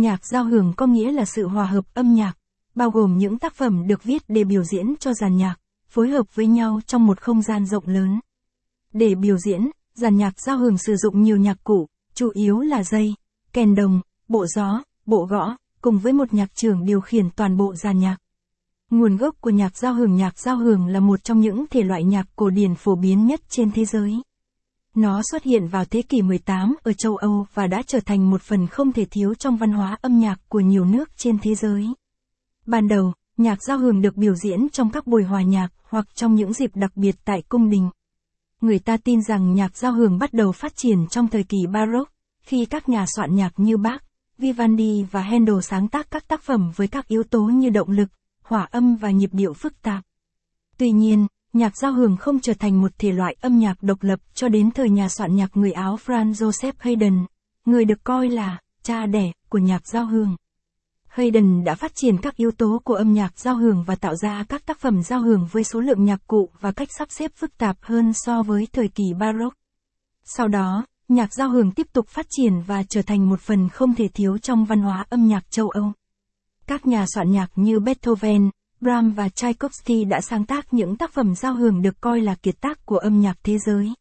Nhạc giao hưởng có nghĩa là sự hòa hợp âm nhạc, bao gồm những tác phẩm được viết để biểu diễn cho dàn nhạc, phối hợp với nhau trong một không gian rộng lớn. Để biểu diễn, dàn nhạc giao hưởng sử dụng nhiều nhạc cụ, chủ yếu là dây, kèn đồng, bộ gió, bộ gõ, cùng với một nhạc trưởng điều khiển toàn bộ dàn nhạc. Nguồn gốc của nhạc giao hưởng Nhạc giao hưởng là một trong những thể loại nhạc cổ điển phổ biến nhất trên thế giới. Nó xuất hiện vào thế kỷ 18 ở châu Âu và đã trở thành một phần không thể thiếu trong văn hóa âm nhạc của nhiều nước trên thế giới. Ban đầu, nhạc giao hưởng được biểu diễn trong các buổi hòa nhạc hoặc trong những dịp đặc biệt tại cung đình. Người ta tin rằng nhạc giao hưởng bắt đầu phát triển trong thời kỳ Baroque, khi các nhà soạn nhạc như Bach, Vivaldi và Handel sáng tác các tác phẩm với các yếu tố như động lực, hỏa âm và nhịp điệu phức tạp. Tuy nhiên, nhạc giao hưởng không trở thành một thể loại âm nhạc độc lập cho đến thời nhà soạn nhạc người Áo Franz Joseph Haydn, người được coi là cha đẻ của nhạc giao hưởng. Haydn đã phát triển các yếu tố của âm nhạc giao hưởng và tạo ra các tác phẩm giao hưởng với số lượng nhạc cụ và cách sắp xếp phức tạp hơn so với thời kỳ Baroque. Sau đó, nhạc giao hưởng tiếp tục phát triển và trở thành một phần không thể thiếu trong văn hóa âm nhạc châu Âu. Các nhà soạn nhạc như Beethoven, Brahms và Tchaikovsky đã sáng tác những tác phẩm giao hưởng được coi là kiệt tác của âm nhạc thế giới.